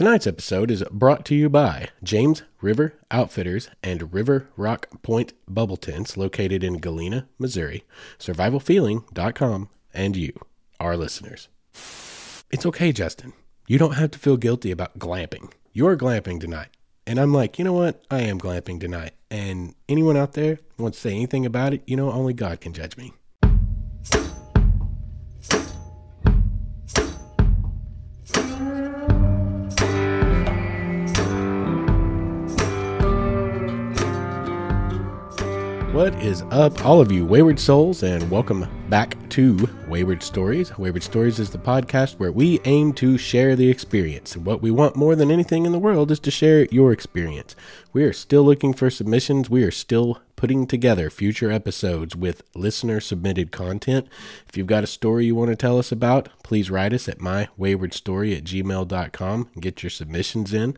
Tonight's episode is brought to you by James River Outfitters and River Rock Point Bubble Tents located in Galena, Missouri, survivalfeeling.com, and you, our listeners. It's okay, Justin. You don't have to feel guilty about glamping. You're glamping tonight. And I'm like, you know what? I am glamping tonight. And anyone out there wants to say anything about it, you know, only God can judge me. What is up, all of you wayward souls, and welcome back to Wayward Stories. Wayward Stories is the podcast where we aim to share the experience. And What we want more than anything in the world is to share your experience. We are still looking for submissions. We are still putting together future episodes with listener submitted content. If you've got a story you want to tell us about, please write us at mywaywardstory at gmail.com and get your submissions in.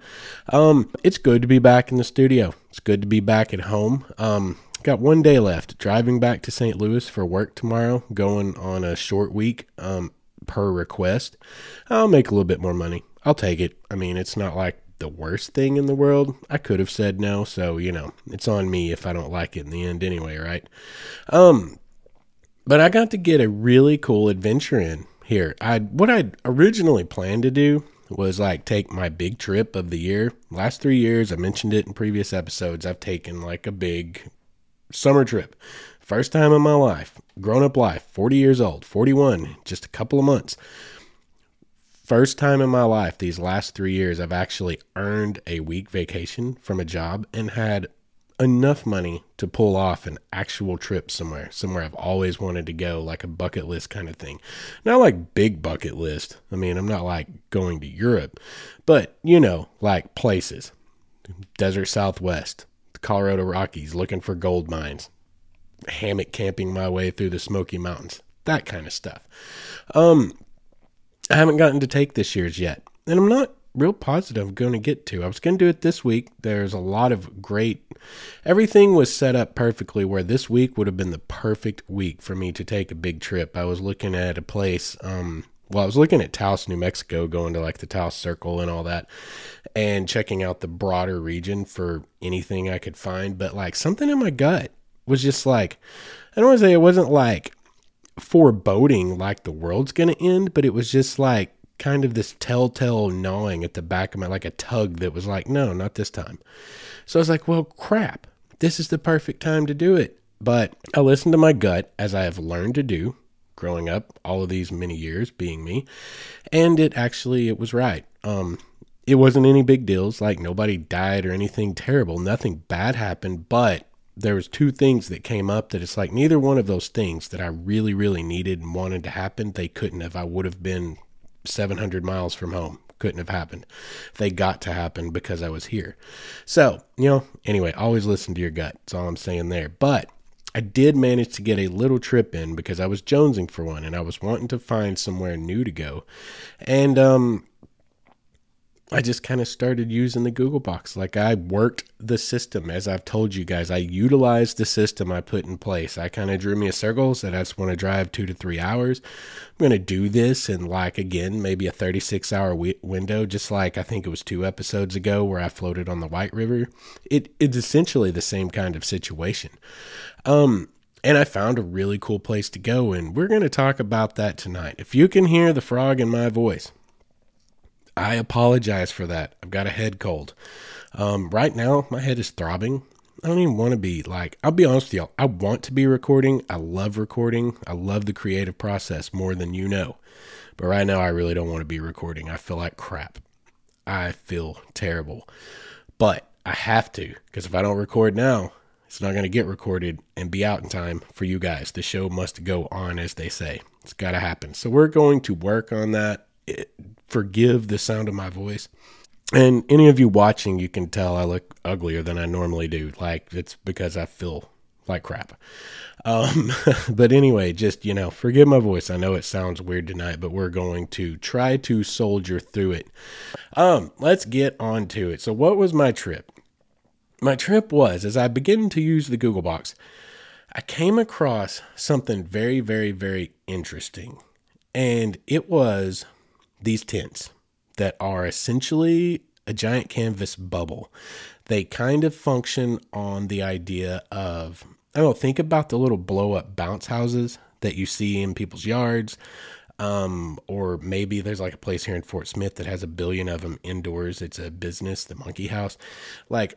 Um, it's good to be back in the studio. It's good to be back at home. Um, Got one day left. Driving back to St. Louis for work tomorrow. Going on a short week um, per request. I'll make a little bit more money. I'll take it. I mean, it's not like the worst thing in the world. I could have said no, so you know, it's on me if I don't like it in the end anyway, right? Um but I got to get a really cool adventure in here. I what I originally planned to do was like take my big trip of the year. Last 3 years, I mentioned it in previous episodes, I've taken like a big summer trip. First time in my life, grown up life, 40 years old, 41, just a couple of months. First time in my life, these last three years, I've actually earned a week vacation from a job and had enough money to pull off an actual trip somewhere, somewhere I've always wanted to go, like a bucket list kind of thing. Not like big bucket list. I mean, I'm not like going to Europe, but you know, like places. Desert Southwest, Colorado Rockies looking for gold mines, hammock camping my way through the Smoky Mountains, that kind of stuff. Um, I haven't gotten to take this year's yet, and I'm not real positive I'm going to get to. I was going to do it this week. There's a lot of great, everything was set up perfectly where this week would have been the perfect week for me to take a big trip. I was looking at a place, um, well, I was looking at Taos, New Mexico, going to like the Taos Circle and all that, and checking out the broader region for anything I could find. But like something in my gut was just like, I don't want to say it wasn't like foreboding like the world's going to end, but it was just like kind of this telltale gnawing at the back of my, like a tug that was like, no, not this time. So I was like, well, crap, this is the perfect time to do it. But I listened to my gut as I have learned to do growing up all of these many years being me. And it actually it was right. Um it wasn't any big deals. Like nobody died or anything terrible. Nothing bad happened. But there was two things that came up that it's like neither one of those things that I really really needed and wanted to happen they couldn't have. I would have been 700 miles from home. Couldn't have happened. They got to happen because I was here. So you know anyway always listen to your gut. That's all I'm saying there. But I did manage to get a little trip in because I was jonesing for one and I was wanting to find somewhere new to go. And um I just kind of started using the Google Box. Like I worked the system, as I've told you guys. I utilized the system I put in place. I kind of drew me a circle, said I just want to drive two to three hours. I'm going to do this in like, again, maybe a 36 hour w- window, just like I think it was two episodes ago where I floated on the White River. It, it's essentially the same kind of situation. Um, and I found a really cool place to go, and we're going to talk about that tonight. If you can hear the frog in my voice, I apologize for that. I've got a head cold. Um, right now, my head is throbbing. I don't even want to be like, I'll be honest with y'all. I want to be recording. I love recording. I love the creative process more than you know. But right now, I really don't want to be recording. I feel like crap. I feel terrible. But I have to, because if I don't record now, it's not going to get recorded and be out in time for you guys. The show must go on, as they say. It's got to happen. So we're going to work on that. It, forgive the sound of my voice. And any of you watching, you can tell I look uglier than I normally do. Like it's because I feel like crap. Um, but anyway, just, you know, forgive my voice. I know it sounds weird tonight, but we're going to try to soldier through it. Um, let's get on to it. So what was my trip? My trip was as I began to use the Google Box, I came across something very, very, very interesting. And it was these tents that are essentially a giant canvas bubble. They kind of function on the idea of, I don't know, think about the little blow up bounce houses that you see in people's yards. Um, or maybe there's like a place here in Fort Smith that has a billion of them indoors. It's a business, the Monkey House. Like,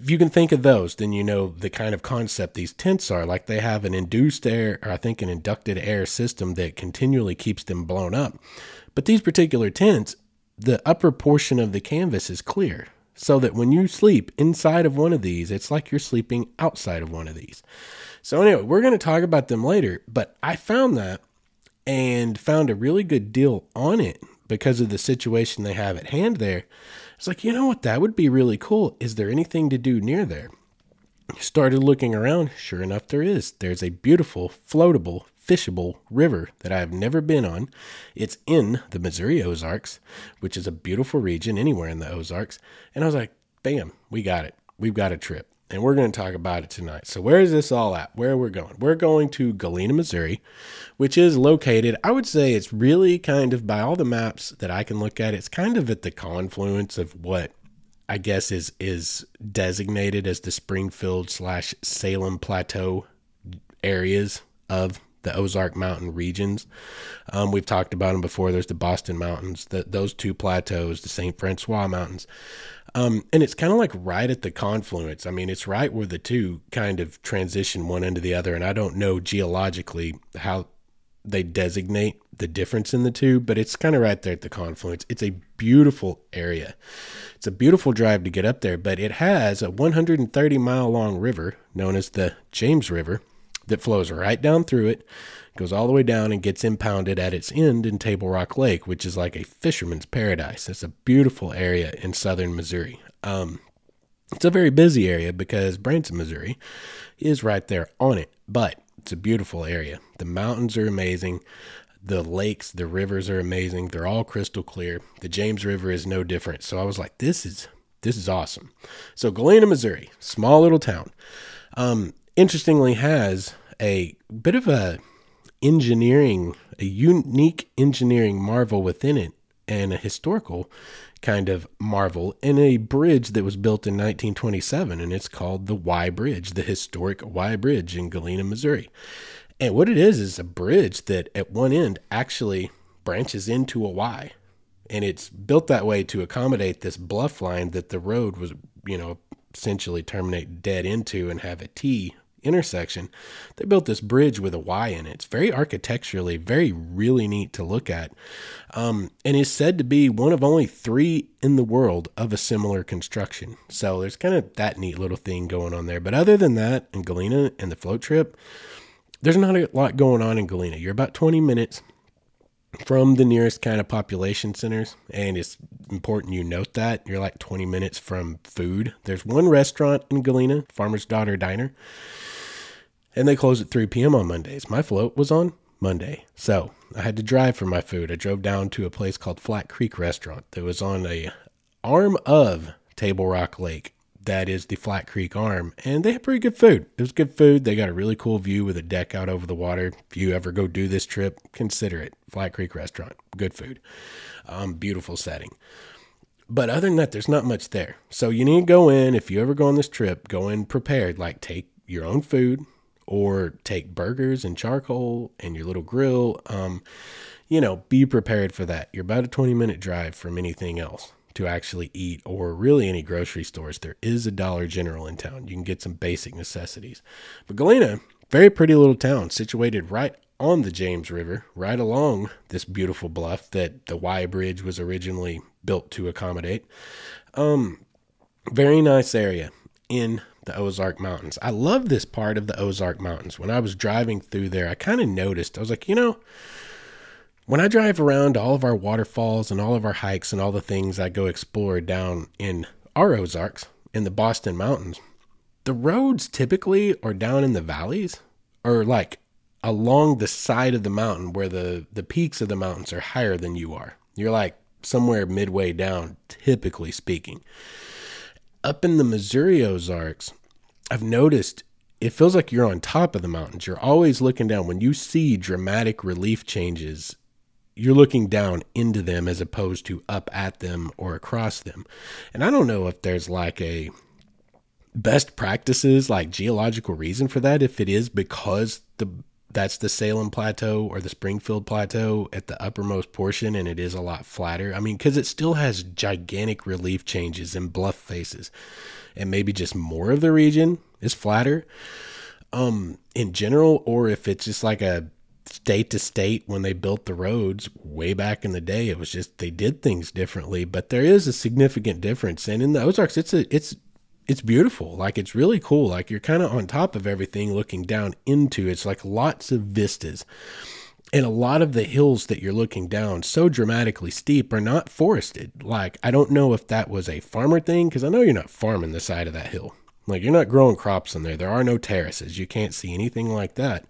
if you can think of those, then you know the kind of concept these tents are. Like, they have an induced air, or I think an inducted air system that continually keeps them blown up. But these particular tents, the upper portion of the canvas is clear. So that when you sleep inside of one of these, it's like you're sleeping outside of one of these. So, anyway, we're going to talk about them later, but I found that and found a really good deal on it because of the situation they have at hand there. It's like, you know what, that would be really cool. Is there anything to do near there? Started looking around. Sure enough, there is. There's a beautiful, floatable, fishable river that I have never been on. It's in the Missouri Ozarks, which is a beautiful region anywhere in the Ozarks. And I was like, bam, we got it. We've got a trip and we're going to talk about it tonight. So, where is this all at? Where we're going? We're going to Galena, Missouri, which is located, I would say it's really kind of by all the maps that I can look at, it's kind of at the confluence of what I guess is is designated as the Springfield slash Salem Plateau areas of the Ozark Mountain regions. Um, we've talked about them before. There's the Boston Mountains, the, those two plateaus, the St. Francois Mountains. Um, and it's kind of like right at the confluence. I mean, it's right where the two kind of transition one into the other. And I don't know geologically how they designate the difference in the two, but it's kind of right there at the confluence. It's a beautiful area. It's a beautiful drive to get up there, but it has a 130 mile long river known as the James River that flows right down through it, goes all the way down and gets impounded at its end in Table Rock Lake, which is like a fisherman's paradise. It's a beautiful area in southern Missouri. Um, it's a very busy area because Branson, Missouri is right there on it, but it's a beautiful area. The mountains are amazing. The lakes, the rivers are amazing. They're all crystal clear. The James River is no different. So I was like, this is this is awesome. So Galena, Missouri, small little town. Um, interestingly has a bit of a engineering, a unique engineering marvel within it, and a historical kind of marvel in a bridge that was built in 1927, and it's called the Y Bridge, the historic Y Bridge in Galena, Missouri. And what it is is a bridge that at one end actually branches into a Y. And it's built that way to accommodate this bluff line that the road was, you know, essentially terminate dead into and have a T intersection, they built this bridge with a Y in it. It's very architecturally, very really neat to look at, um, and is said to be one of only three in the world of a similar construction. So there's kind of that neat little thing going on there. But other than that, in Galena and the float trip, there's not a lot going on in Galena. You're about 20 minutes from the nearest kind of population centers, and it's important you note that you're like 20 minutes from food. There's one restaurant in Galena, Farmer's Daughter Diner, and they close at 3 p.m. on Mondays. My float was on Monday, so I had to drive for my food. I drove down to a place called Flat Creek Restaurant that was on a arm of Table Rock Lake. That is the Flat Creek arm, and they had pretty good food. It was good food. They got a really cool view with a deck out over the water. If you ever go do this trip, consider it. Flat Creek Restaurant, good food, um, beautiful setting. But other than that, there's not much there. So you need to go in, if you ever go on this trip, go in prepared. Like take your own food, or take burgers and charcoal and your little grill. Um, you know, be prepared for that. You're about a 20 minute drive from anything else to actually eat or really any grocery stores. There is a Dollar General in town. You can get some basic necessities. But Galena, very pretty little town situated right on the James River, right along this beautiful bluff that the Y Bridge was originally built to accommodate. Um, very nice area in the Ozark Mountains. I love this part of the Ozark Mountains. When I was driving through there, I kind of noticed, I was like, you know, when I drive around all of our waterfalls and all of our hikes and all the things I go explore down in our Ozarks in the Boston Mountains, the roads typically are down in the valleys or like along the side of the mountain where the, the peaks of the mountains are higher than you are. You're like somewhere midway down, typically speaking. Up in the Missouri Ozarks, I've noticed it feels like you're on top of the mountains. You're always looking down. When you see dramatic relief changes, you're looking down into them as opposed to up at them or across them. And I don't know if there's like a best practices like geological reason for that if it is because the that's the Salem Plateau or the Springfield Plateau at the uppermost portion, and it is a lot flatter. I mean, because it still has gigantic relief changes and bluff faces, and maybe just more of the region is flatter um, in general, or if it's just like a state to state when they built the roads way back in the day. It was just they did things differently, but there is a significant difference. And in the Ozarks, it's a it's it's beautiful. Like it's really cool. Like you're kind of on top of everything looking down into it's like lots of vistas. And a lot of the hills that you're looking down so dramatically steep are not forested. Like I don't know if that was a farmer thing because I know you're not farming the side of that hill. Like you're not growing crops in there. There are no terraces. You can't see anything like that.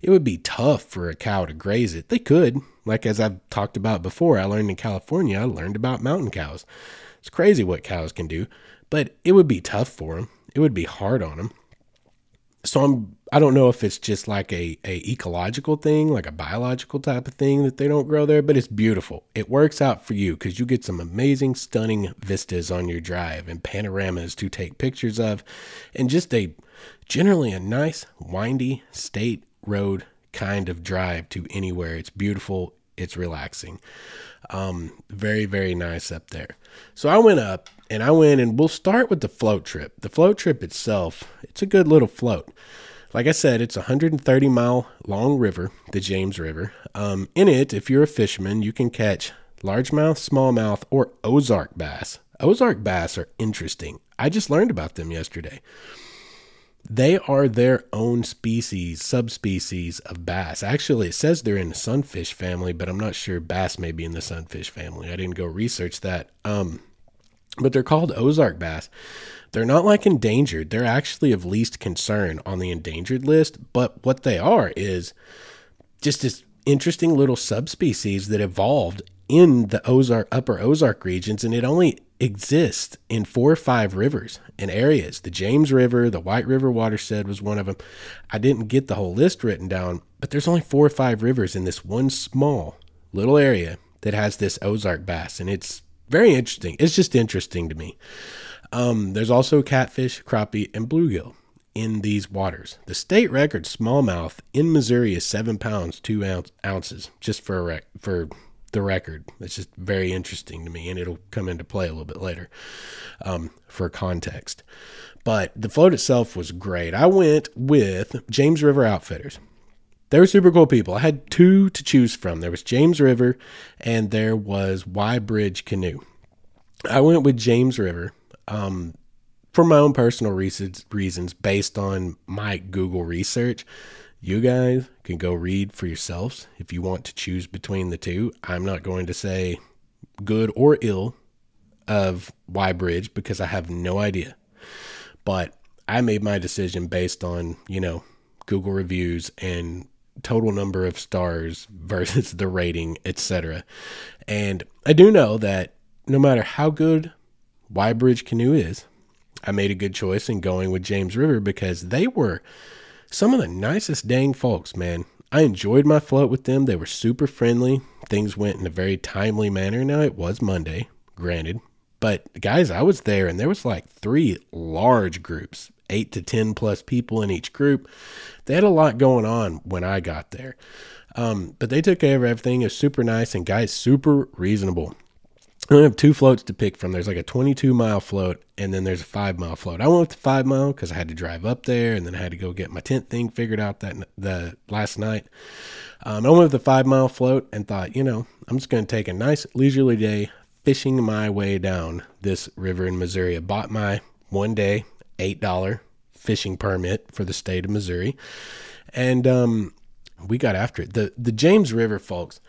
It would be tough for a cow to graze it. They could. Like as I've talked about before, I learned in California, I learned about mountain cows. It's crazy what cows can do but it would be tough for them. It would be hard on them. So I'm I don't know if it's just like a, a ecological thing, like a biological type of thing that they don't grow there, but it's beautiful. It works out for you because you get some amazing, stunning vistas on your drive and panoramas to take pictures of, and just a generally a nice, windy state road kind of drive to anywhere. It's beautiful. It's relaxing. Um, very, very nice up there. So I went up and I went and we'll start with the float trip. The float trip itself, it's a good little float. Like I said, it's a 130 mile long river, the James River. Um, in it, if you're a fisherman, you can catch largemouth, smallmouth, or Ozark bass. Ozark bass are interesting. I just learned about them yesterday. They are their own species, subspecies of bass. Actually, it says they're in the sunfish family, but I'm not sure bass may be in the sunfish family. I didn't go research that. Um, but they're called Ozark bass. They're not like endangered. They're actually of least concern on the endangered list. But what they are is just this interesting little subspecies that evolved in the Ozark, upper Ozark regions, and it only exists in four or five rivers and areas. The James River, the White River watershed was one of them. I didn't get the whole list written down, but there's only four or five rivers in this one small little area that has this Ozark bass, and it's very interesting. It's just interesting to me. Um, there's also catfish, crappie, and bluegill in these waters. The state record smallmouth in Missouri is seven pounds two ounce, ounces, just for a rec- for the record. It's just very interesting to me, and it'll come into play a little bit later um, for context. But the float itself was great. I went with James River Outfitters. They were super cool people. I had two to choose from. There was James River and there was Y Bridge Canoe. I went with James River um, for my own personal reasons, reasons based on my Google research. You guys can go read for yourselves if you want to choose between the two. I'm not going to say good or ill of Y Bridge because I have no idea. But I made my decision based on, you know, Google reviews and total number of stars versus the rating, etc. And I do know that no matter how good Y Bridge Canoe is, I made a good choice in going with James River because they were some of the nicest dang folks, man. I enjoyed my float with them. They were super friendly. Things went in a very timely manner. Now it was Monday, granted, but guys, I was there and there was like three large groups, eight to 10 plus people in each group. They had a lot going on when I got there. Um, but they took care of everything. It was super nice and guys, super reasonable. I have two floats to pick from. There's like a 22 mile float and then there's a five mile float. I went with the five mile because I had to drive up there and then I had to go get my tent thing figured out that the last night. Um, I went with the five mile float and thought, you know, I'm just going to take a nice leisurely day fishing my way down this river in Missouri. I bought my one day $8 fishing permit for the state of Missouri. And um, we got after it. The the James River folks,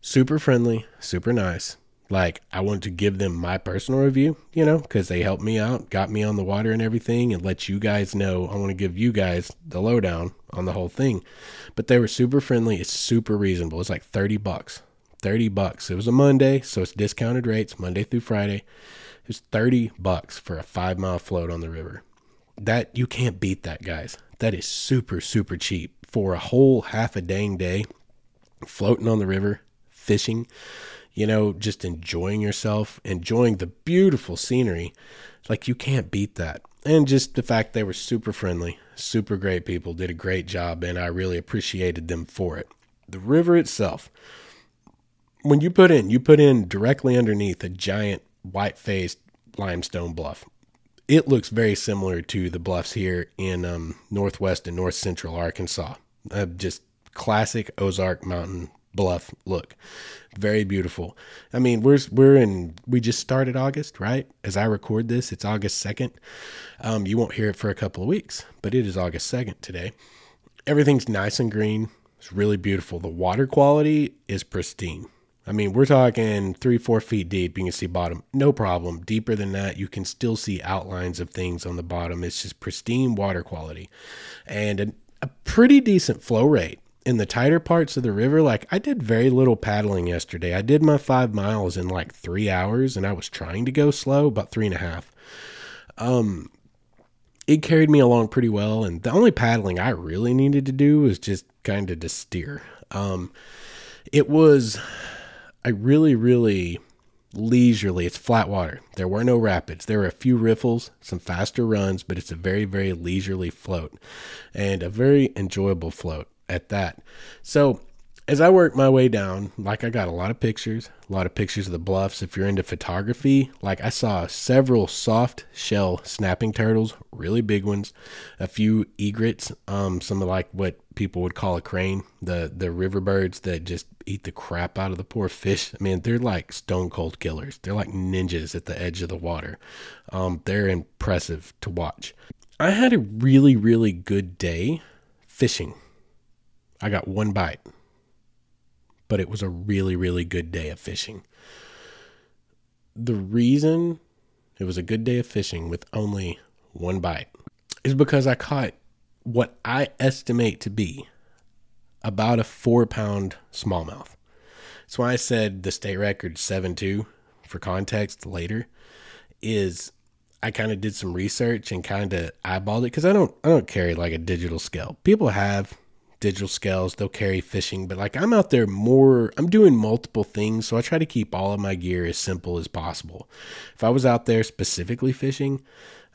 super friendly, super nice. Like I want to give them my personal review, you know, because they helped me out, got me on the water and everything, and let you guys know. I want to give you guys the lowdown on the whole thing. But they were super friendly. It's super reasonable. It's like thirty bucks. Thirty bucks. It was a Monday, so it's discounted rates, Monday through Friday. It was 30 bucks for a five mile float on the river. That you can't beat that, guys. That is super, super cheap for a whole half a dang day. floating on the river, fishing, you know, just enjoying yourself, enjoying the beautiful scenery. Like you can't beat that. And just the fact they were super friendly, super great people, did a great job, and I really appreciated them for it. The river itself, when you put in, you put in directly underneath a giant white faced limestone bluff. It looks very similar to the bluffs here in um, northwest and north central Arkansas. Uh, just classic Ozark Mountain bluff look. Very beautiful. I mean, we're we're in we just started August, right? As I record this, it's August 2nd. Um, you won't hear it for a couple of weeks, but it is August 2nd today. Everything's nice and green. It's really beautiful. The water quality is pristine. I mean, we're talking three, four feet deep. You can see bottom, no problem. Deeper than that, you can still see outlines of things on the bottom. It's just pristine water quality and a, a pretty decent flow rate in the tighter parts of the river, like I did very little paddling yesterday. I did my five miles in like three hours and I was trying to go slow, about three and a half. Um, it carried me along pretty well. And the only paddling I really needed to do was just kind of to steer. Um, it was, I really, really leisurely. It's flat water. There were no rapids. There were a few riffles, some faster runs, but it's a very, very leisurely float and a very enjoyable float at that. So as I work my way down, like I got a lot of pictures, a lot of pictures of the bluffs. If you're into photography, like I saw several soft shell snapping turtles, really big ones, a few egrets, um, some of like what people would call a crane, the the river birds that just eat the crap out of the poor fish. I mean, they're like stone cold killers. They're like ninjas at the edge of the water. Um, they're impressive to watch. I had a really, really good day fishing I got one bite, but it was a really, really good day of fishing. The reason it was a good day of fishing with only one bite is because I caught what I estimate to be about a four pound smallmouth. That's why I said the state record 7 2 for context later is I kind of did some research and kind of eyeballed it because I don't I don't carry like a digital scale. People have digital scales, they'll carry fishing, but like I'm out there more, I'm doing multiple things, so I try to keep all of my gear as simple as possible. If I was out there specifically fishing,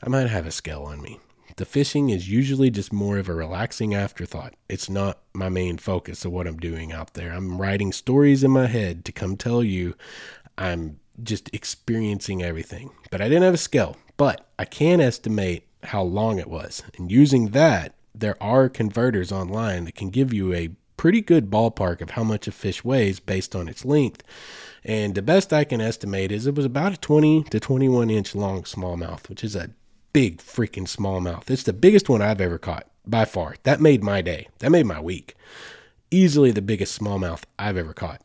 I might have a scale on me. The fishing is usually just more of a relaxing afterthought. It's not my main focus of what I'm doing out there. I'm writing stories in my head to come tell you I'm just experiencing everything. But I didn't have a scale, but I can estimate how long it was. And using that, there are converters online that can give you a pretty good ballpark of how much a fish weighs based on its length. And the best I can estimate is it was about a 20 to 21 inch long smallmouth, which is a big freaking smallmouth. It's the biggest one I've ever caught by far. That made my day. That made my week. Easily the biggest smallmouth I've ever caught.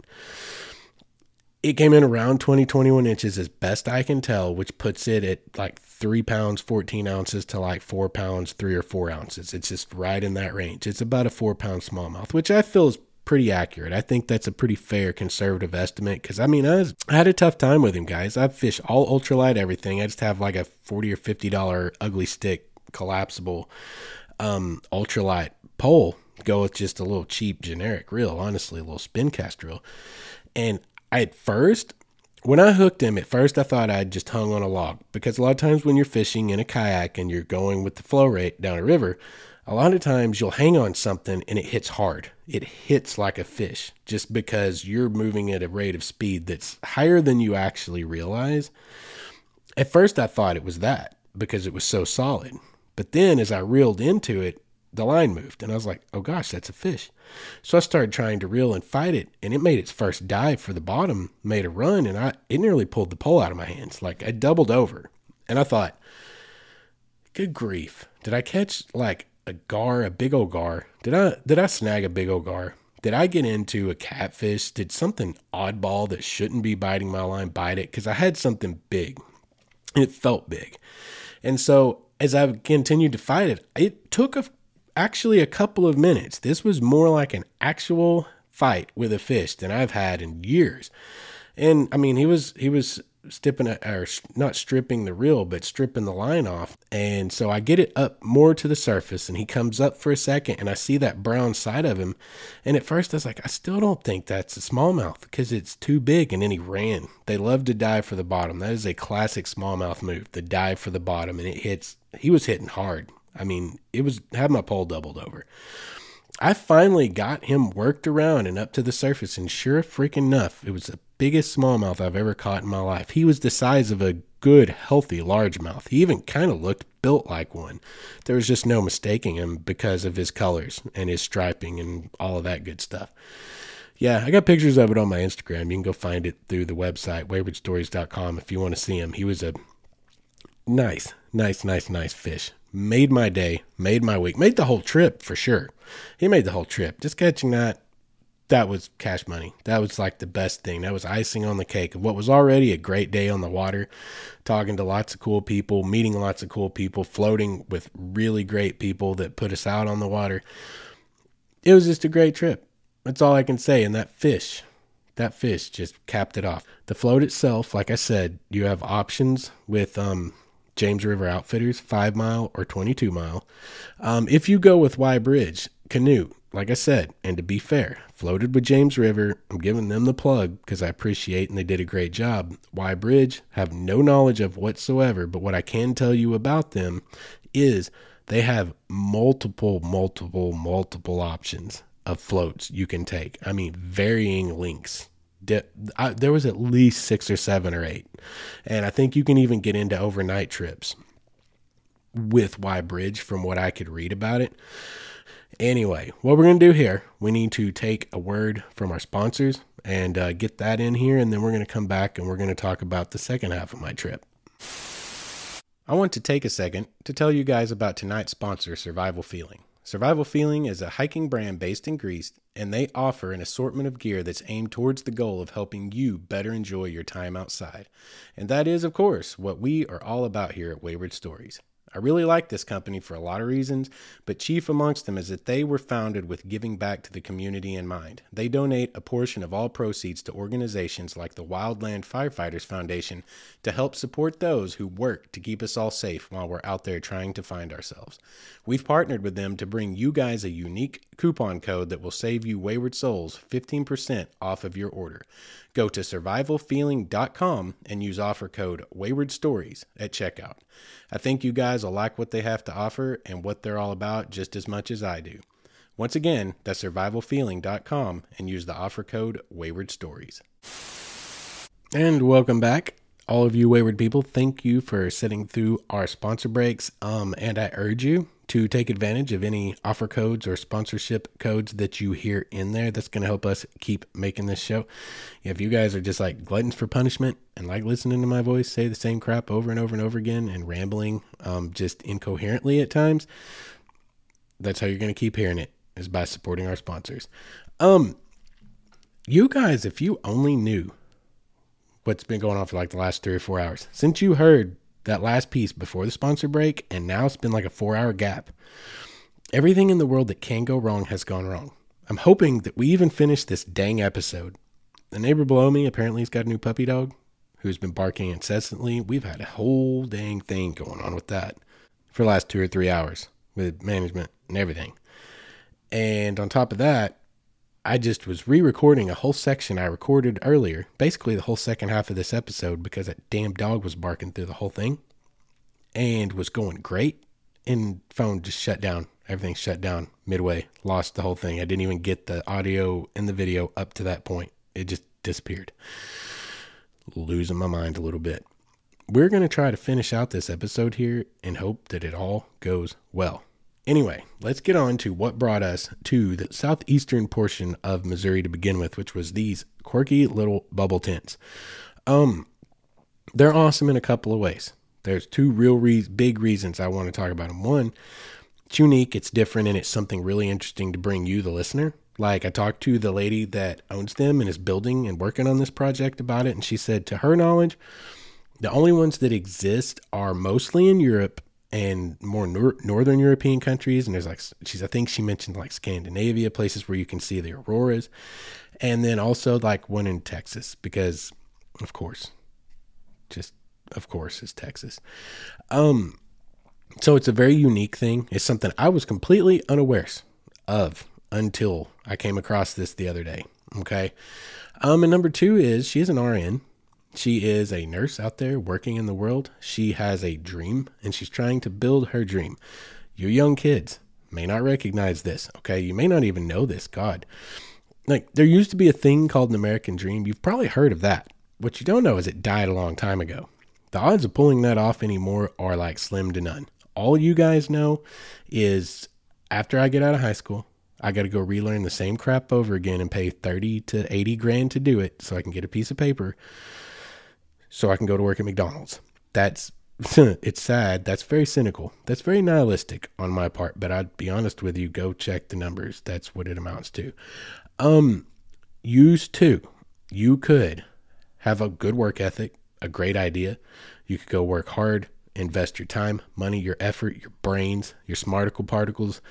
It came in around 20, 21 inches as best I can tell, which puts it at like three pounds, 14 ounces to like four pounds, three or four ounces. It's just right in that range. It's about a four pound smallmouth, which I feel is pretty accurate. I think that's a pretty fair conservative estimate because I mean, I, was, I had a tough time with him, guys. I've fished all ultralight everything. I just have like a 40 or $50 Ugly Stik collapsible um, ultralight pole. Go with just a little cheap generic reel, honestly, a little spin cast reel. And at first, when I hooked him, at first I thought I'd just hung on a log because a lot of times when you're fishing in a kayak and you're going with the flow rate down a river, a lot of times you'll hang on something and it hits hard. It hits like a fish just because you're moving at a rate of speed that's higher than you actually realize. At first I thought it was that because it was so solid. But then as I reeled into it, the line moved and I was like, oh gosh, that's a fish. So I started trying to reel and fight it and it made its first dive for the bottom, made a run and I it nearly pulled the pole out of my hands. Like I doubled over. And I thought, good grief. Did I catch like a gar, a big old gar? Did I did I snag a big old gar? Did I get into a catfish? Did something oddball that shouldn't be biting my line bite it? Because I had something big. It felt big. And so as I continued to fight it, it took a actually a couple of minutes. This was more like an actual fight with a fish than I've had in years. And I mean, he was he was stripping it, or not stripping the reel, but stripping the line off. And so I get it up more to the surface, and he comes up for a second, and I see that brown side of him. And at first, I was like, I still don't think that's a smallmouth because it's too big. And then he ran. They love to dive for the bottom. That is a classic smallmouth move, the dive for the bottom, and it hits. He was hitting hard. I mean, it was had my pole doubled over. I finally got him worked around and up to the surface, and sure freaking enough, it was the biggest smallmouth I've ever caught in my life. He was the size of a good, healthy largemouth. He even kind of looked built like one. There was just no mistaking him because of his colors and his striping and all of that good stuff. Yeah, I got pictures of it on my Instagram. You can go find it through the website, waywardstories.com, if you want to see him. He was a nice, nice, nice, nice fish made my day, made my week, made the whole trip for sure. He made the whole trip. Just catching that, that was cash money. That was like the best thing. That was icing on the cake of what was already a great day on the water, talking to lots of cool people, meeting lots of cool people, floating with really great people that put us out on the water. It was just a great trip. That's all I can say. And that fish, that fish just capped it off. The float itself, like I said, you have options with um, James River Outfitters, five mile or 22 mile. Um, if you go with Y Bridge, canoe, like I said, and to be fair, floated with James River. I'm giving them the plug because I appreciate and they did a great job. Y Bridge have no knowledge of whatsoever, but what I can tell you about them is they have multiple, multiple, multiple options of floats you can take. I mean, varying lengths I, there was at least six or seven or eight, and I think you can even get into overnight trips with Y Bridge from what I could read about it. Anyway, what we're going to do here, we need to take a word from our sponsors and uh, get that in here, and then we're going to come back and we're going to talk about the second half of my trip. I want to take a second to tell you guys about tonight's sponsor, Survival Feeling. Survival Feeling is a hiking brand based in Greece, and they offer an assortment of gear that's aimed towards the goal of helping you better enjoy your time outside. And that is, of course, what we are all about here at Wayward Stories. I really like this company for a lot of reasons, but chief amongst them is that they were founded with giving back to the community in mind. They donate a portion of all proceeds to organizations like the Wildland Firefighters Foundation to help support those who work to keep us all safe while we're out there trying to find ourselves. We've partnered with them to bring you guys a unique coupon code that will save you wayward souls 15% off of your order. Go to survivalfeeling.com and use offer code wayward stories at checkout. I think you guys will like what they have to offer and what they're all about just as much as I do. Once again, that's survivalfeeling.com and use the offer code Wayward Stories. And welcome back. All of you wayward people, thank you for sitting through our sponsor breaks. Um, and I urge you to take advantage of any offer codes or sponsorship codes that you hear in there. That's going to help us keep making this show. If you guys are just like gluttons for punishment and like listening to my voice say the same crap over and over and over again and rambling um, just incoherently at times, that's how you're going to keep hearing it is by supporting our sponsors. Um, you guys, if you only knew what's been going on for like the last three or four hours, since you heard that last piece before the sponsor break, and now it's been like a four hour gap. Everything in the world that can go wrong has gone wrong. I'm hoping that we even finish this dang episode. The neighbor below me apparently has got a new puppy dog who's been barking incessantly. We've had a whole dang thing going on with that for the last two or three hours with management and everything. And on top of that, I just was re recording a whole section I recorded earlier, basically the whole second half of this episode, because that damn dog was barking through the whole thing and was going great. And phone just shut down. Everything shut down midway. Lost the whole thing. I didn't even get the audio and the video up to that point. It just disappeared. Losing my mind a little bit. We're going to try to finish out this episode here and hope that it all goes well. Anyway, let's get on to what brought us to the southeastern portion of Missouri to begin with, which was these quirky little bubble tents. Um, they're awesome in a couple of ways. There's two real re- big reasons I want to talk about them. One, it's unique, it's different, and it's something really interesting to bring you, the listener. Like I talked to the lady that owns them and is building and working on this project about it, and she said, to her knowledge, the only ones that exist are mostly in Europe and more nor- northern European countries. And there's like she's I think she mentioned like Scandinavia, places where you can see the auroras, and then also like one in Texas because, of course, just of course is Texas. Um so it's a very unique thing. It's something I was completely unaware of until I came across this the other day. Okay. Um, and number two is she is an RN. She is a nurse out there working in the world. She has a dream and she's trying to build her dream. You young kids may not recognize this. Okay. You may not even know this. God. Like there used to be a thing called an American dream. You've probably heard of that. What you don't know is it died a long time ago. The odds of pulling that off anymore are like slim to none. All you guys know is after I get out of high school, I got to go relearn the same crap over again and pay 30 to 80 grand to do it so I can get a piece of paper so I can go to work at McDonald's. That's it's sad. That's very cynical. That's very nihilistic on my part, but I'd be honest with you, go check the numbers. That's what it amounts to. Um used to you could have a good work ethic, a great idea. You could go work hard, invest your time, money, your effort, your brains, your smarticle particles,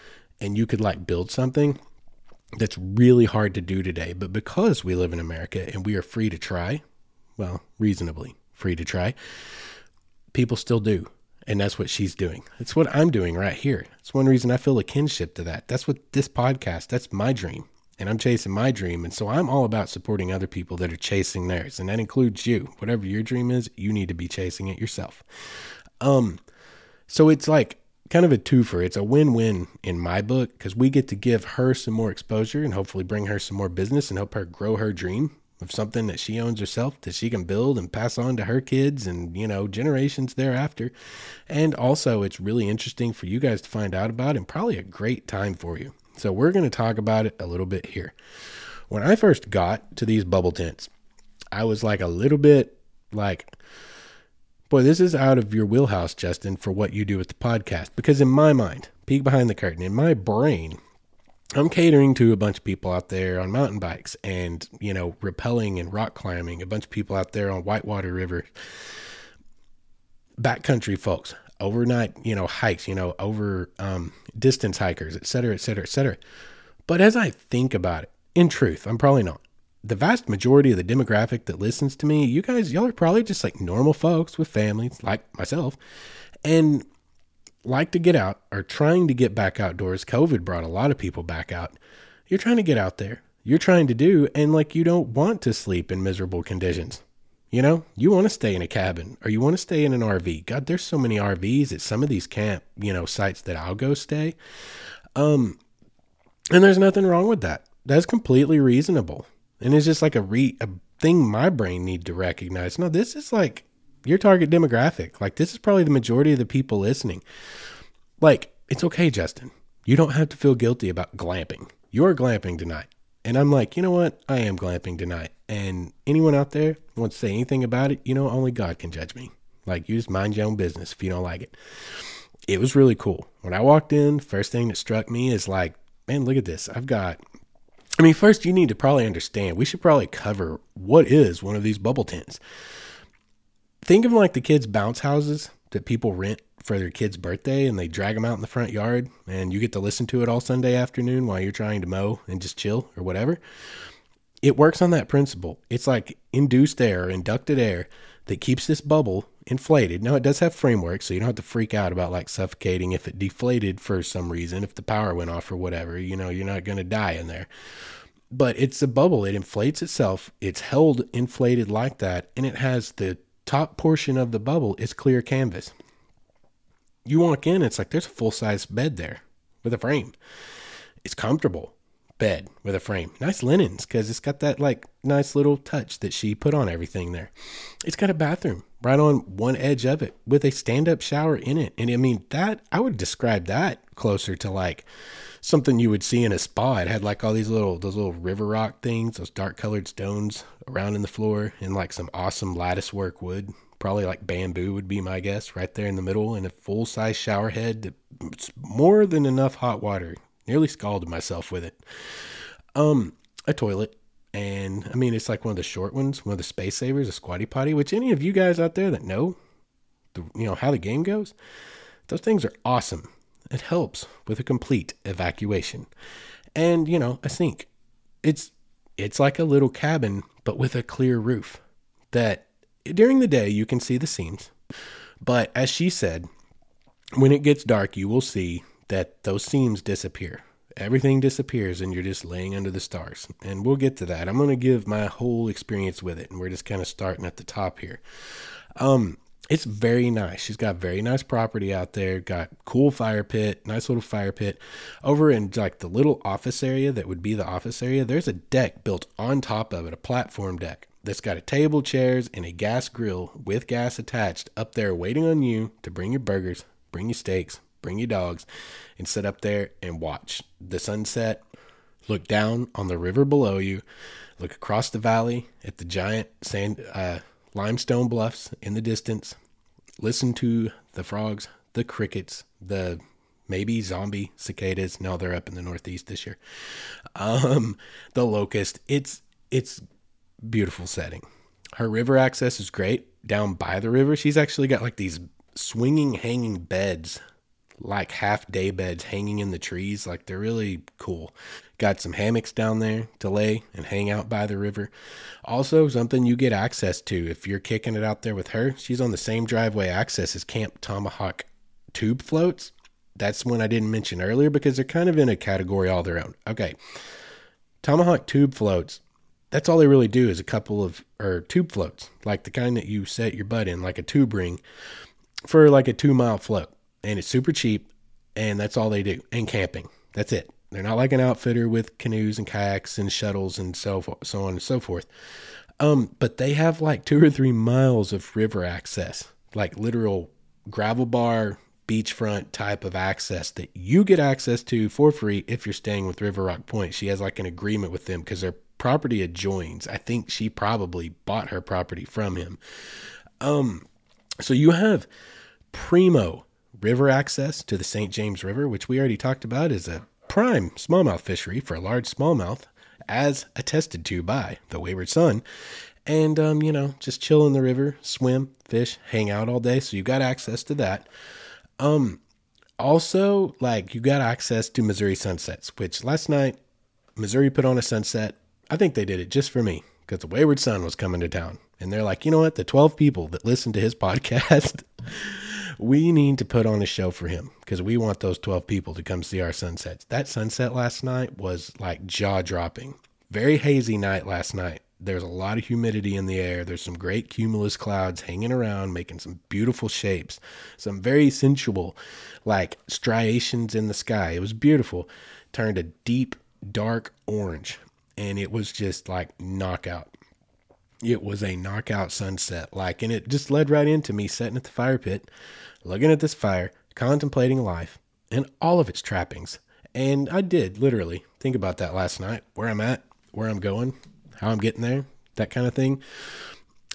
and you could like build something that's really hard to do today. But because we live in America and we are free to try, well, reasonably free to try, people still do. And that's what she's doing. It's what I'm doing right here. It's one reason I feel a kinship to that. That's what this podcast, that's my dream. And I'm chasing my dream. And so I'm all about supporting other people that are chasing theirs. And that includes you. Whatever your dream is, you need to be chasing it yourself. Um, so it's like kind of a twofer. It's a win-win in my book because we get to give her some more exposure and hopefully bring her some more business and help her grow her dream of something that she owns herself that she can build and pass on to her kids and you know generations thereafter. And also, it's really interesting for you guys to find out about and probably a great time for you. So we're going to talk about it a little bit here. When I first got to these bubble tents, I was like a little bit like Boy, this is out of your wheelhouse, Justin, for what you do with the podcast. Because in my mind, peek behind the curtain, in my brain, I'm catering to a bunch of people out there on mountain bikes and, you know, rappelling and rock climbing, a bunch of people out there on Whitewater River, backcountry folks, overnight, you know, hikes, you know, over um, distance hikers, et cetera, et cetera, et cetera. But as I think about it, in truth, I'm probably not. The vast majority of the demographic that listens to me, you guys, y'all are probably just like normal folks with families like myself. And like to get out or trying to get back outdoors. COVID brought a lot of people back out. You're trying to get out there. You're trying to do, and like you don't want to sleep in miserable conditions. You know, you want to stay in a cabin or you want to stay in an RV. God, there's so many RVs at some of these camp, you know, sites that I'll go stay. Um, and there's nothing wrong with that. That's completely reasonable. And it's just like a re a thing my brain need to recognize. No, this is like your target demographic. Like this is probably the majority of the people listening. Like, it's okay, Justin. You don't have to feel guilty about glamping. You're glamping tonight. And I'm like, you know what? I am glamping tonight. And anyone out there wants to say anything about it, you know, only God can judge me. Like, you just mind your own business if you don't like it. It was really cool. When I walked in, first thing that struck me is like, man, look at this. I've got I mean, first you need to probably understand. We should probably cover what is one of these bubble tents. Think of like the kids' bounce houses that people rent for their kid's birthday and they drag them out in the front yard and you get to listen to it all Sunday afternoon while you're trying to mow and just chill or whatever. It works on that principle. It's like induced air, inducted air that keeps this bubble inflated. Now it does have framework, so you don't have to freak out about like suffocating if it deflated for some reason, if the power went off or whatever. You know, you're not going to die in there. But it's a bubble. It inflates itself. It's held inflated like that, and it has the top portion of the bubble is clear canvas. You walk in, it's like there's a full size bed there with a frame. It's comfortable bed with a frame. Nice linens because it's got that like nice little touch that she put on everything there. It's got a bathroom right on one edge of it with a stand up shower in it. And I mean, that I would describe that closer to like something you would see in a spa. It had like all these little, those little river rock things, those dark colored stones around in the floor, in like some awesome lattice work wood. Probably like bamboo would be my guess, right there in the middle, and a full size shower head. More than enough hot water Nearly scalded myself with it. Um, a toilet. And I mean, it's like one of the short ones, one of the space savers, a squatty potty, which any of you guys out there that know, the, you know, how the game goes, those things are awesome. It helps with a complete evacuation. And, you know, a sink. It's, it's like a little cabin, but with a clear roof that during the day, you can see the seams. But as she said, when it gets dark, you will see that those seams disappear. Everything disappears and you're just laying under the stars. And we'll get to that. I'm going to give my whole experience with it. And we're just kind of starting at the top here. Um, it's very nice. She's got very nice property out there. Got cool fire pit, nice little fire pit. Over in like the little office area that would be the office area, there's a deck built on top of it, a platform deck that's got a table, chairs, and a gas grill with gas attached up there waiting on you to bring your burgers, bring your steaks, bring your dogs, and sit up there and watch the sunset. Look down on the river below you. Look across the valley at the giant sand uh, limestone bluffs in the distance. Listen to the frogs, the crickets, the maybe zombie cicadas. No, they're up in the northeast this year. Um, the locust. It's it's beautiful setting. Her river access is great down by the river. She's actually got like these swinging hanging beds like half day beds hanging in the trees. Like they're really cool. Got some hammocks down there to lay and hang out by the river. Also, something you get access to if you're kicking it out there with her. She's on the same driveway access as Camp Tomahawk tube floats. That's one I didn't mention earlier because they're kind of in a category all their own. Okay. Tomahawk tube floats. That's all they really do is a couple of or tube floats, like the kind that you set your butt in, like a tube ring, for like a two mile float and it's super cheap, and that's all they do. And camping, that's it. They're not like an outfitter with canoes and kayaks and shuttles and so so on and so forth. Um, but they have like two or three miles of river access, like literal gravel bar beachfront type of access that you get access to for free if you're staying with River Rock Point. She has like an agreement with them because their property adjoins. I think she probably bought her property from him. Um, so you have primo river access to the St. James River, which we already talked about is a prime smallmouth fishery for a large smallmouth, as attested to by the Wayward Son. And, um, you know, just chill in the river, swim, fish, hang out all day. So you got access to that. Um, also, like, you got access to Missouri sunsets, which last night, Missouri put on a sunset. I think they did it just for me because the Wayward Son was coming to town. And they're like, you know what? The 12 people that listen to his podcast we need to put on a show for him because we want those 12 people to come see our sunsets. That sunset last night was like jaw dropping. Very hazy night last night. There's a lot of humidity in the air. There's some great cumulus clouds hanging around, making some beautiful shapes, some very sensual, like striations in the sky. It was beautiful. Turned a deep, dark orange, and it was just like knockout. It was a knockout sunset, like, and it just led right into me sitting at the fire pit, looking at this fire, contemplating life and all of its trappings. And I did literally think about that last night where I'm at, where I'm going, how I'm getting there, that kind of thing.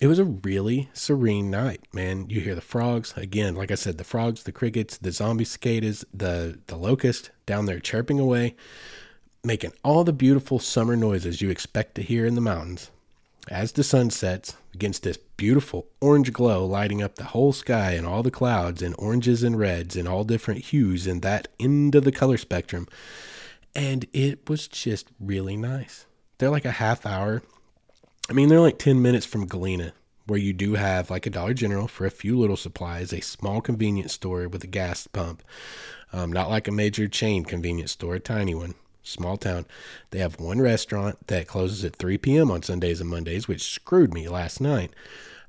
It was a really serene night, man. You hear the frogs again, like I said, the frogs, the crickets, the zombie cicadas, the the locust down there chirping away, making all the beautiful summer noises you expect to hear in the mountains. As the sun sets against this beautiful orange glow lighting up the whole sky and all the clouds in oranges and reds and all different hues in that end of the color spectrum. And it was just really nice. They're like a half hour. I mean, they're like 10 minutes from Galena, where you do have like a Dollar General for a few little supplies, a small convenience store with a gas pump. Um, not like a major chain convenience store, a tiny one small town. They have one restaurant that closes at 3 p.m. on Sundays and Mondays, which screwed me last night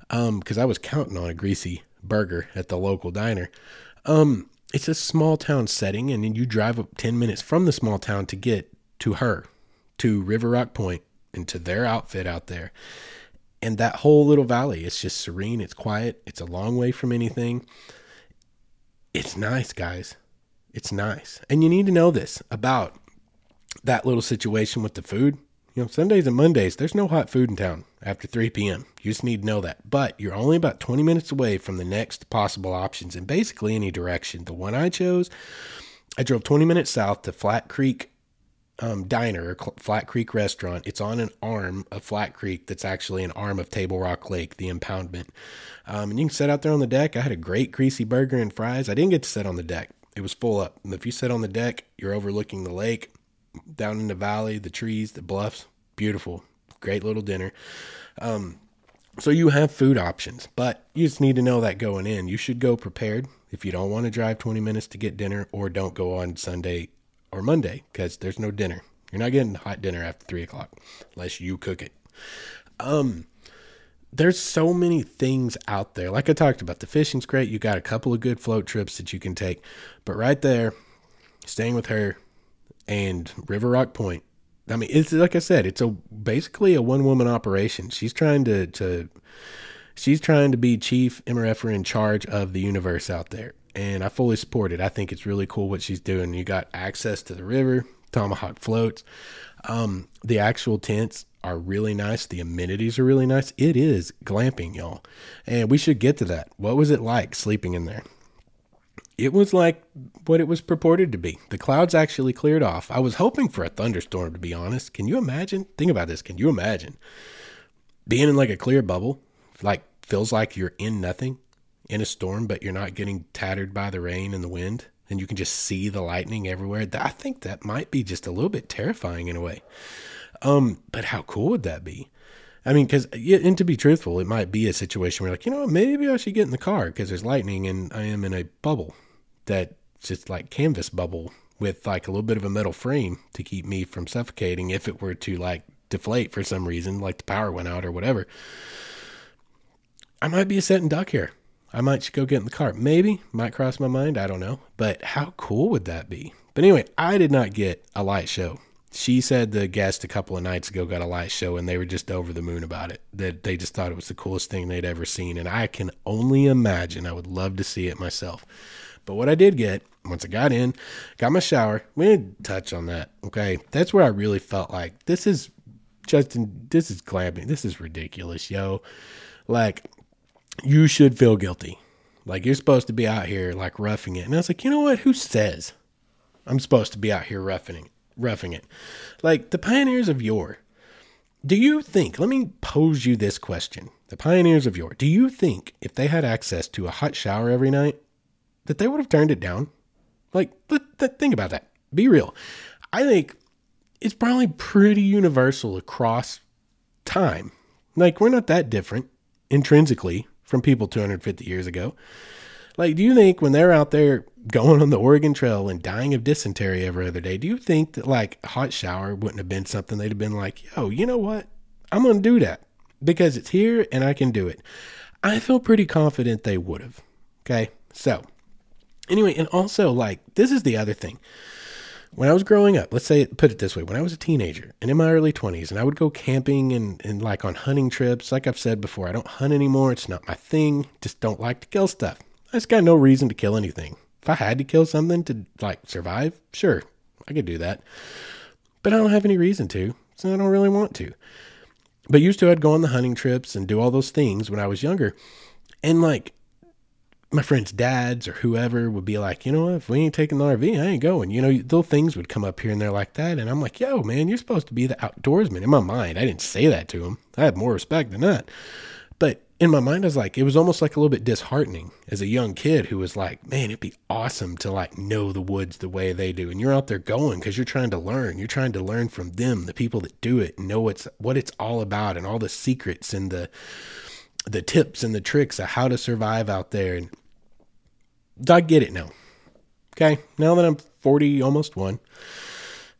because um, I was counting on a greasy burger at the local diner. Um, it's a small town setting, and then you drive up 10 minutes from the small town to get to her, to River Rock Point, and to their outfit out there. And that whole little valley, it's just serene, it's quiet, it's a long way from anything. It's nice, guys. It's nice. And you need to know this about that little situation with the food. You know, Sundays and Mondays, there's no hot food in town after 3 p.m. You just need to know that. But you're only about 20 minutes away from the next possible options in basically any direction. The one I chose, I drove 20 minutes south to Flat Creek um, Diner, Flat Creek Restaurant. It's on an arm of Flat Creek that's actually an arm of Table Rock Lake, the impoundment. Um, and you can sit out there on the deck. I had a great greasy burger and fries. I didn't get to sit on the deck, it was full up. And if you sit on the deck, you're overlooking the lake down in the valley, the trees, the bluffs, beautiful, great little dinner. Um, So you have food options, but you just need to know that going in. You should go prepared if you don't want to drive 20 minutes to get dinner, or don't go on Sunday or Monday because there's no dinner. You're not getting hot dinner after three o'clock unless you cook it. Um, there's so many things out there. Like I talked about, the fishing's great. You got a couple of good float trips that you can take, but right there, staying with her and River Rock Point. I mean, it's like I said, it's a basically a one woman operation. She's trying to to she's trying to be chief MRFer in charge of the universe out there. And I fully support it. I think it's really cool what she's doing. You got access to the river, tomahawk floats. Um, the actual tents are really nice. The amenities are really nice. It is glamping, y'all. And we should get to that. What was it like sleeping in there? It was like what it was purported to be. The clouds actually cleared off. I was hoping for a thunderstorm, to be honest. Can you imagine? Think about this. Can you imagine being in like a clear bubble? Like, feels like you're in nothing in a storm, but you're not getting tattered by the rain and the wind, and you can just see the lightning everywhere. I think that might be just a little bit terrifying in a way. Um, but how cool would that be? I mean, because and to be truthful, it might be a situation where like, you know, maybe I should get in the car because there's lightning and I am in a bubble that's just like canvas bubble with like a little bit of a metal frame to keep me from suffocating if it were to like deflate for some reason, like the power went out or whatever. I might be a sitting duck here. I might go get in the car. Maybe might cross my mind. I don't know. But how cool would that be? But anyway, I did not get a light show. She said the guest a couple of nights ago got a light show and they were just over the moon about it. That they just thought it was the coolest thing they'd ever seen. And I can only imagine. I would love to see it myself. But what I did get once I got in, got my shower, we didn't touch on that. Okay. That's where I really felt like this is Justin, this is glamping. This is ridiculous, yo. Like, you should feel guilty. Like you're supposed to be out here like roughing it. And I was like, you know what? Who says I'm supposed to be out here roughing it? Roughing it. Like the pioneers of yore. Do you think, let me pose you this question. The pioneers of yore, do you think if they had access to a hot shower every night, that they would have turned it down? Like, think about that. Be real. I think it's probably pretty universal across time. Like, we're not that different intrinsically from people 250 years ago. Like, do you think when they're out there going on the Oregon Trail and dying of dysentery every other day, do you think that like a hot shower wouldn't have been something they'd have been like, yo, you know what? I'm going to do that because it's here and I can do it. I feel pretty confident they would have. Okay. So, anyway, and also, like, this is the other thing when I was growing up, let's say, put it this way, when I was a teenager and in my early 20s, and I would go camping and, and like on hunting trips, like I've said before, I don't hunt anymore. It's not my thing. Just don't like to kill stuff. I just got no reason to kill anything. If I had to kill something to like survive, sure, I could do that. But I don't have any reason to, so I don't really want to. But used to, I'd go on the hunting trips and do all those things when I was younger. And like, my friends' dads or whoever would be like, you know what, if we ain't taking the RV, I ain't going. You know, little things would come up here and there like that. And I'm like, yo, man, you're supposed to be the outdoorsman. In my mind, I didn't say that to him. I had more respect than that. But in my mind, I was like, it was almost like a little bit disheartening as a young kid who was like, man, it'd be awesome to like know the woods the way they do. And you're out there going because you're trying to learn. You're trying to learn from them, the people that do it, know what's what it's all about and all the secrets and the the tips and the tricks of how to survive out there. And I get it now. Okay. Now that I'm 40, almost one,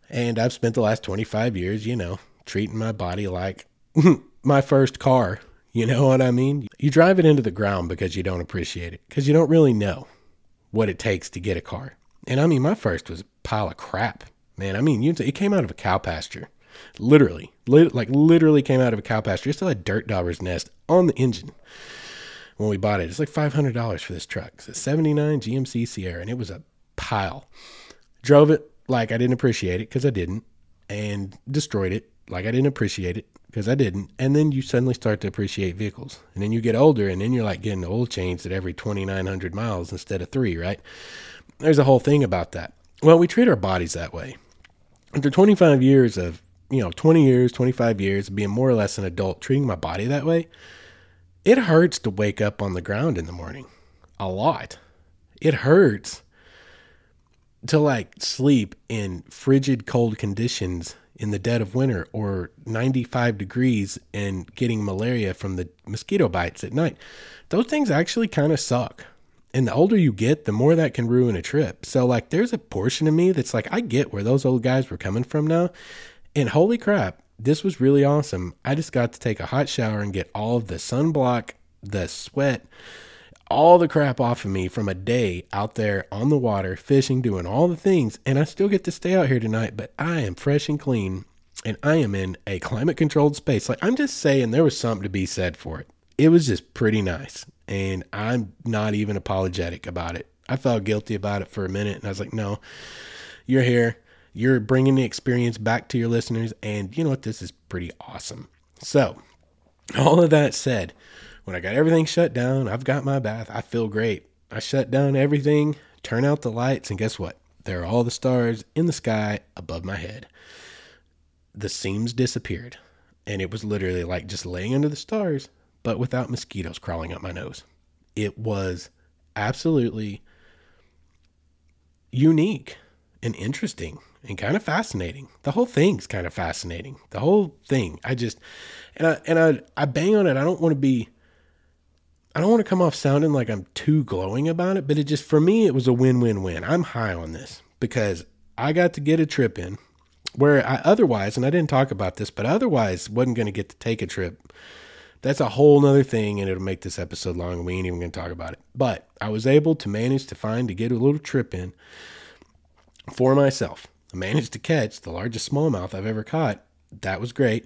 and I've spent the last 25 years, you know, treating my body like my first car. You know what I mean? You drive it into the ground because you don't appreciate it, because you don't really know what it takes to get a car. And I mean, my first was a pile of crap, man. I mean, it came out of a cow pasture, literally, li- like literally came out of a cow pasture. It still had dirt dauber's nest on the engine when we bought it. It's like $500 for this truck. It's a 79 GMC Sierra, and it was a pile. Drove it like I didn't appreciate it because I didn't, and destroyed it like I didn't appreciate it because I didn't. And then you suddenly start to appreciate vehicles. And then you get older, and then you're like getting the oil changed at every 2,900 miles instead of three, right? There's a whole thing about that. Well, we treat our bodies that way. After 25 years of, you know, 20 years, 25 years being more or less an adult, treating my body that way, it hurts to wake up on the ground in the morning. A lot. It hurts to like sleep in frigid cold conditions in the dead of winter or 95 degrees and getting malaria from the mosquito bites at night. Those things actually kind of suck. And the older you get, the more that can ruin a trip. So, like, there's a portion of me that's like, I get where those old guys were coming from now. And holy crap, this was really awesome. I just got to take a hot shower and get all of the sunblock, the sweat, all the crap off of me from a day out there on the water, fishing, doing all the things. And I still get to stay out here tonight, but I am fresh and clean and I am in a climate controlled space. Like, I'm just saying there was something to be said for it. It was just pretty nice and I'm not even apologetic about it. I felt guilty about it for a minute, and I was like, no, you're here. You're bringing the experience back to your listeners, and you know what? This is pretty awesome. So, all of that said, when I got everything shut down, I've got my bath. I feel great. I shut down everything, turn out the lights, and guess what? There are all the stars in the sky above my head. The seams disappeared, and it was literally like just laying under the stars but without mosquitoes crawling up my nose. It was absolutely unique and interesting and kind of fascinating. The whole thing's kind of fascinating. The whole thing. I just and I and I I bang on it. I don't want to be I don't want to come off sounding like I'm too glowing about it, but it just for me it was a win-win-win. I'm high on this because I got to get a trip in where I otherwise, and I didn't talk about this, but otherwise wasn't going to get to take a trip that's a whole nother thing, and it'll make this episode long, and we ain't even going to talk about it. But I was able to manage to find to get a little trip in for myself. I managed to catch the largest smallmouth I've ever caught. That was great.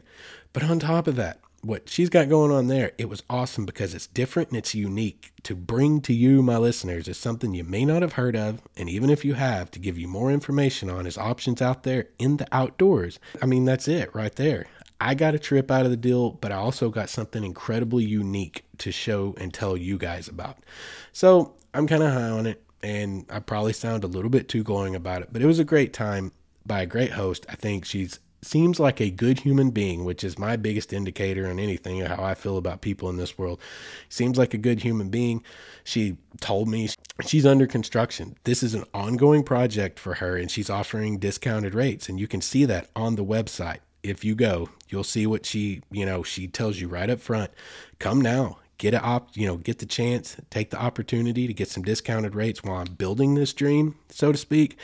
But on top of that, what she's got going on there, it was awesome because it's different and it's unique to bring to you, my listeners, is something you may not have heard of. And even if you have, to give you more information on is options out there in the outdoors. I mean, that's it right there. I got a trip out of the deal, but I also got something incredibly unique to show and tell you guys about. So I'm kind of high on it, and I probably sound a little bit too glowing about it, but it was a great time by a great host. I think she's seems like a good human being, which is my biggest indicator on anything how I feel about people in this world. Seems like a good human being. She told me she's under construction. This is an ongoing project for her and she's offering discounted rates and you can see that on the website if you go, you'll see what she, you know, she tells you right up front. Come now, get a op, you know, get the chance, take the opportunity to get some discounted rates while I'm building this dream, so to speak.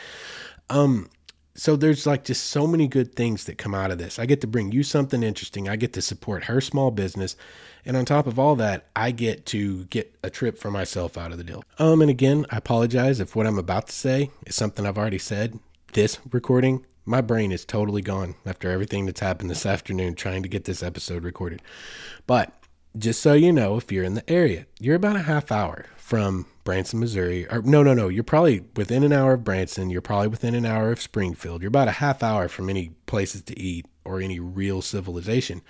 Um, so there's like just so many good things that come out of this. I get to bring you something interesting. I get to support her small business. And on top of all that, I get to get a trip for myself out of the deal. Um, and again, I apologize if what I'm about to say is something I've already said. This recording my brain is totally gone after everything that's happened this afternoon trying to get this episode recorded. But just so you know, if you're in the area, you're about a half hour from Branson, Missouri. Or no, no, no. You're probably within an hour of Branson. You're probably within an hour of Springfield. You're about a half hour from any places to eat or any real civilization.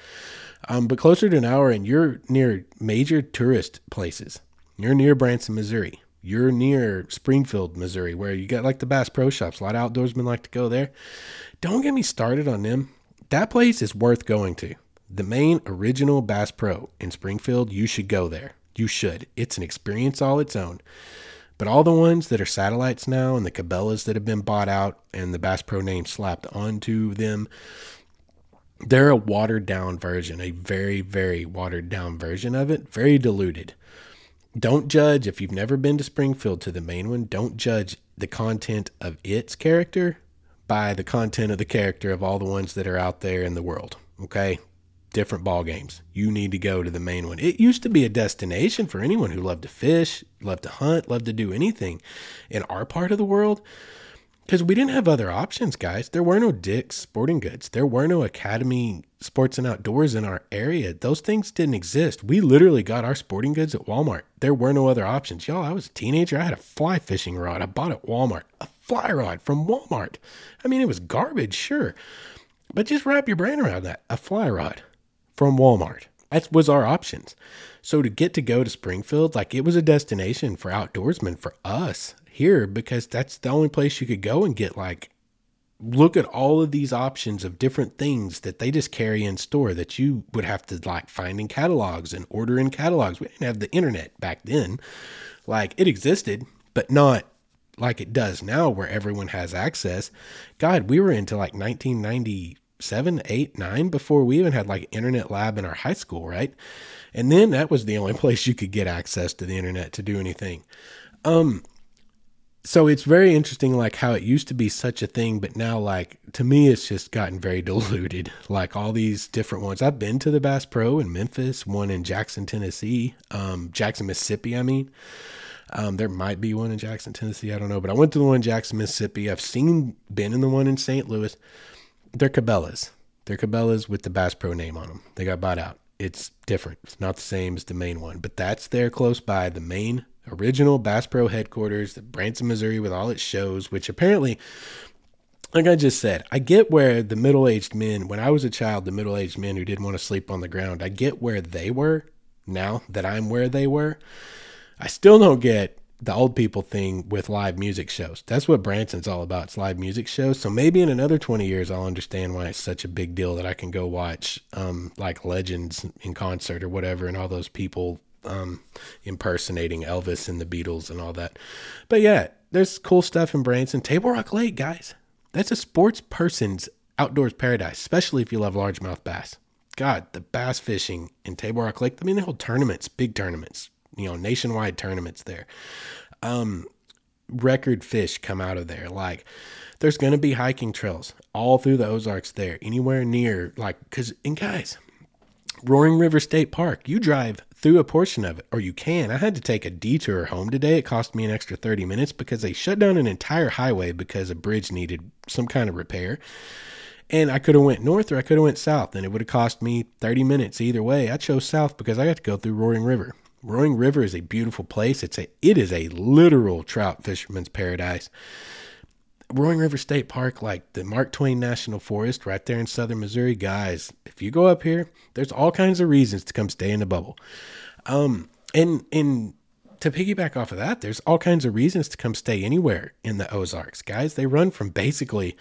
Um, but closer to an hour, and you're near major tourist places. You're near Branson, Missouri you're near Springfield, Missouri, where you got like the Bass Pro Shops. A lot of outdoorsmen like to go there. Don't get me started on them. That place is worth going to. The main original Bass Pro in Springfield, you should go there. You should. It's an experience all its own. But all the ones that are satellites now and the Cabela's that have been bought out and the Bass Pro name slapped onto them, they're a watered down version, a very, very watered down version of it, very diluted don't judge if you've never been to Springfield to the main one. Don't judge the content of its character by the content of the character of all the ones that are out there in the world. Okay, different ball games. You need to go to the main one. It used to be a destination for anyone who loved to fish, loved to hunt, loved to do anything. In our part of the world, because we didn't have other options, guys. There were no Dick's Sporting Goods. There were no Academy Sports and Outdoors in our area. Those things didn't exist. We literally got our sporting goods at Walmart. There were no other options. Y'all, I was a teenager. I had a fly fishing rod I bought at Walmart. A fly rod from Walmart. I mean, it was garbage, sure. But just wrap your brain around that. A fly rod from Walmart. That was our options. So to get to go to Springfield, like it was a destination for outdoorsmen for us here because that's the only place you could go and get like look at all of these options of different things that they just carry in store that you would have to like find in catalogs and order in catalogs. We didn't have the internet back then. Like it existed, but not like it does now where everyone has access. God, we were into like 1990 seven, eight, nine before we even had like internet lab in our high school, right? And then that was the only place you could get access to the internet to do anything. Um, so it's very interesting like how it used to be such a thing but now like to me it's just gotten very diluted. Like all these different ones. I've been to the bass pro in memphis one in jackson tennessee um, jackson mississippi i mean. Um, there might be one in jackson tennessee i don't know but i went to the one in jackson mississippi. I've seen been in the one in st louis they're cabela's. They're cabela's with the bass pro name on them they got bought out. It's different. It's not the same as the main one but that's there close by the main original Bass Pro headquarters, the Branson, Missouri, with all its shows, which apparently, like I just said, I get where the middle aged men, when I was a child, the middle aged men who didn't want to sleep on the ground, I get where they were now that I'm where they were. I still don't get the old people thing with live music shows. That's what Branson's all about. It's live music shows. So maybe in another 20 years, I'll understand why it's such a big deal that I can go watch um, like legends in concert or whatever, and all those people um, impersonating Elvis and the Beatles and all that. But yeah, there's cool stuff in Branson. Table Rock Lake, guys. That's a sports person's outdoors paradise, especially if you love largemouth bass. God, the bass fishing in Table Rock Lake. I mean, they hold tournaments, big tournaments, you know, nationwide tournaments there. Um, record fish come out of there. Like, there's going to be hiking trails all through the Ozarks there, anywhere near, like, because, and guys, Roaring River State Park, you drive through a portion of it, or you can. I had to take a detour home today. It cost me an extra 30 minutes because they shut down an entire highway because a bridge needed some kind of repair. And I could have went north or I could have went south, and it would have cost me 30 minutes either way. I chose south because I got to go through Roaring River. Roaring River is a beautiful place. It's a it is a literal trout fisherman's paradise. Roaring River State Park, like the Mark Twain National Forest right there in southern Missouri, guys, if you go up here, there's all kinds of reasons to come stay in the bubble. Um, and and to piggyback off of that, there's all kinds of reasons to come stay anywhere in the Ozarks, guys. They run from basically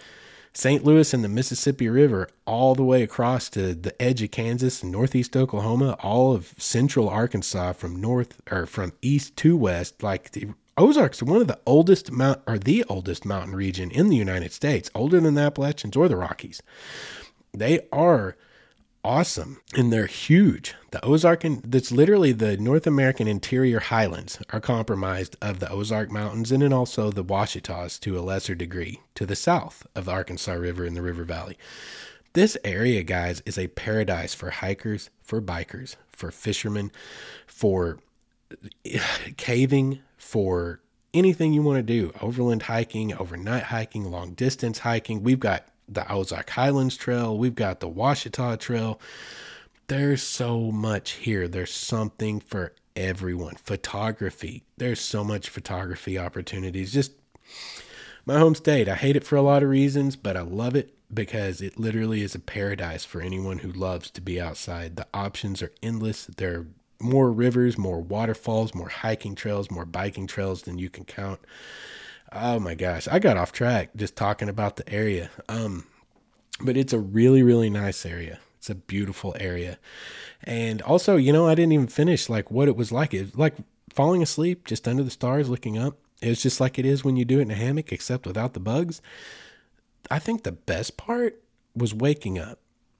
St. Louis and the Mississippi River all the way across to the edge of Kansas and northeast Oklahoma, all of central Arkansas from north or from east to west. Like the Ozarks are one of the oldest mount or the oldest mountain region in the United States, older than the Appalachians or the Rockies. They are awesome and they're huge. The Ozark, and that's literally the North American interior highlands are comprised of the Ozark Mountains and then also the Ouachitas to a lesser degree to the south of the Arkansas River and the River Valley. This area, guys, is a paradise for hikers, for bikers, for fishermen, for caving, for anything you want to do overland hiking, overnight hiking, long distance hiking. We've got the Ozark Highlands Trail, we've got the Ouachita Trail. There's so much here. There's something for everyone. Photography. There's so much photography opportunities. Just my home state. I hate it for a lot of reasons, but I love it because it literally is a paradise for anyone who loves to be outside. The options are endless. There are more rivers, more waterfalls, more hiking trails, more biking trails than you can count. Oh my gosh, I got off track just talking about the area. Um, but it's a really, really nice area. It's a beautiful area. And also, you know, I didn't even finish like what it was like. It like falling asleep just under the stars looking up. It was just like it is when you do it in a hammock, except without the bugs. I think the best part was waking up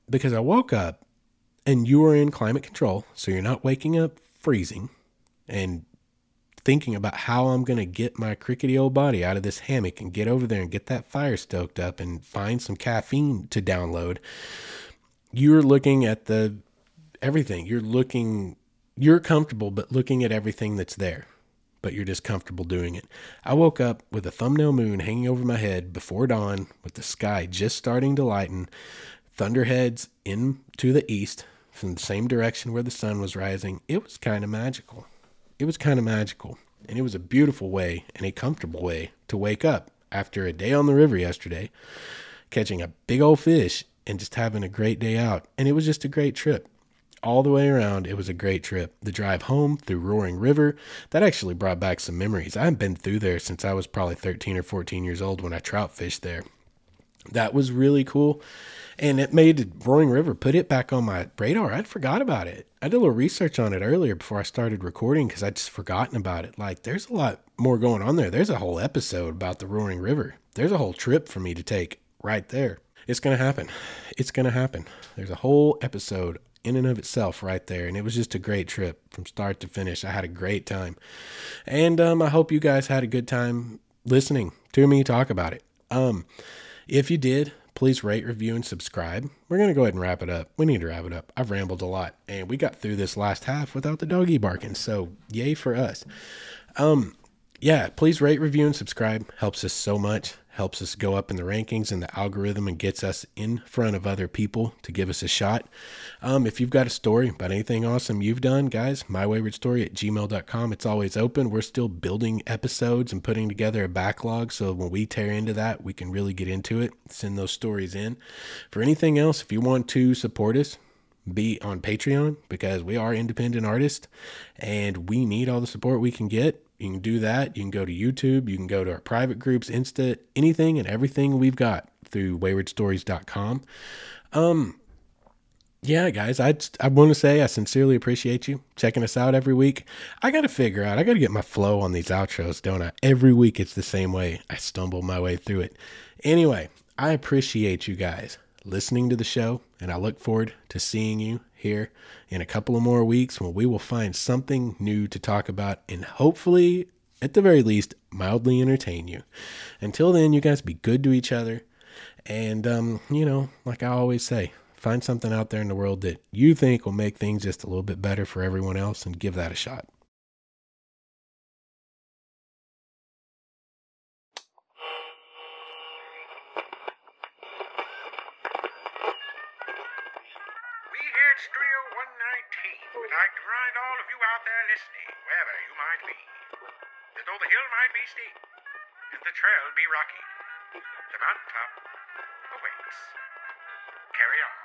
because I woke up and you are in climate control, so you're not waking up freezing and thinking about how I'm going to get my crickety old body out of this hammock and get over there and get that fire stoked up and find some caffeine to download. You're looking at the everything. You're looking you're comfortable but looking at everything that's there. But you're just comfortable doing it. I woke up with a thumbnail moon hanging over my head before dawn, with the sky just starting to lighten, thunderheads in to the east, from the same direction where the sun was rising, it was kind of magical. It was kind of magical. And it was a beautiful way and a comfortable way to wake up after a day on the river yesterday, catching a big old fish and just having a great day out. And it was just a great trip. All the way around, it was a great trip. The drive home through Roaring River, that actually brought back some memories. I haven't been through there since I was probably 13 or 14 years old when I trout fished there. That was really cool and it made Roaring River put it back on my radar. I'd forgot about it. I did a little research on it earlier before I started recording because I'd just forgotten about it. Like, there's a lot more going on there. There's a whole episode about the Roaring River. There's a whole trip for me to take right there. It's going to happen. It's going to happen. There's a whole episode in and of itself right there. And it was just a great trip from start to finish. I had a great time. And um, I hope you guys had a good time listening to me talk about it. Um, if you did, please rate, review, and subscribe. We're going to go ahead and wrap it up. We need to wrap it up. I've rambled a lot, and we got through this last half without the doggy barking. So, yay for us. Um, yeah, please rate, review, and subscribe. Helps us so much. Helps us go up in the rankings and the algorithm and gets us in front of other people to give us a shot. Um, if you've got a story about anything awesome you've done, guys, mywaywardstory at gmail.com. It's always open. We're still building episodes and putting together a backlog. So when we tear into that, we can really get into it, send those stories in. For anything else, if you want to support us, be on Patreon because we are independent artists and we need all the support we can get. You can do that. You can go to YouTube. You can go to our private groups, Insta, anything and everything we've got through waywardstories.com. Um, yeah, guys, I I want to say I sincerely appreciate you checking us out every week. I got to figure out, I got to get my flow on these outros, don't I? Every week it's the same way. I stumble my way through it. Anyway, I appreciate you guys listening to the show, and I look forward to seeing you here in a couple of more weeks when we will find something new to talk about and hopefully, at the very least, mildly entertain you. Until then, you guys be good to each other. And, um, you know, like I always say, find something out there in the world that you think will make things just a little bit better for everyone else and give that a shot. and though the hill might be steep, and the trail be rocky, the mountaintop awaits. Carry on.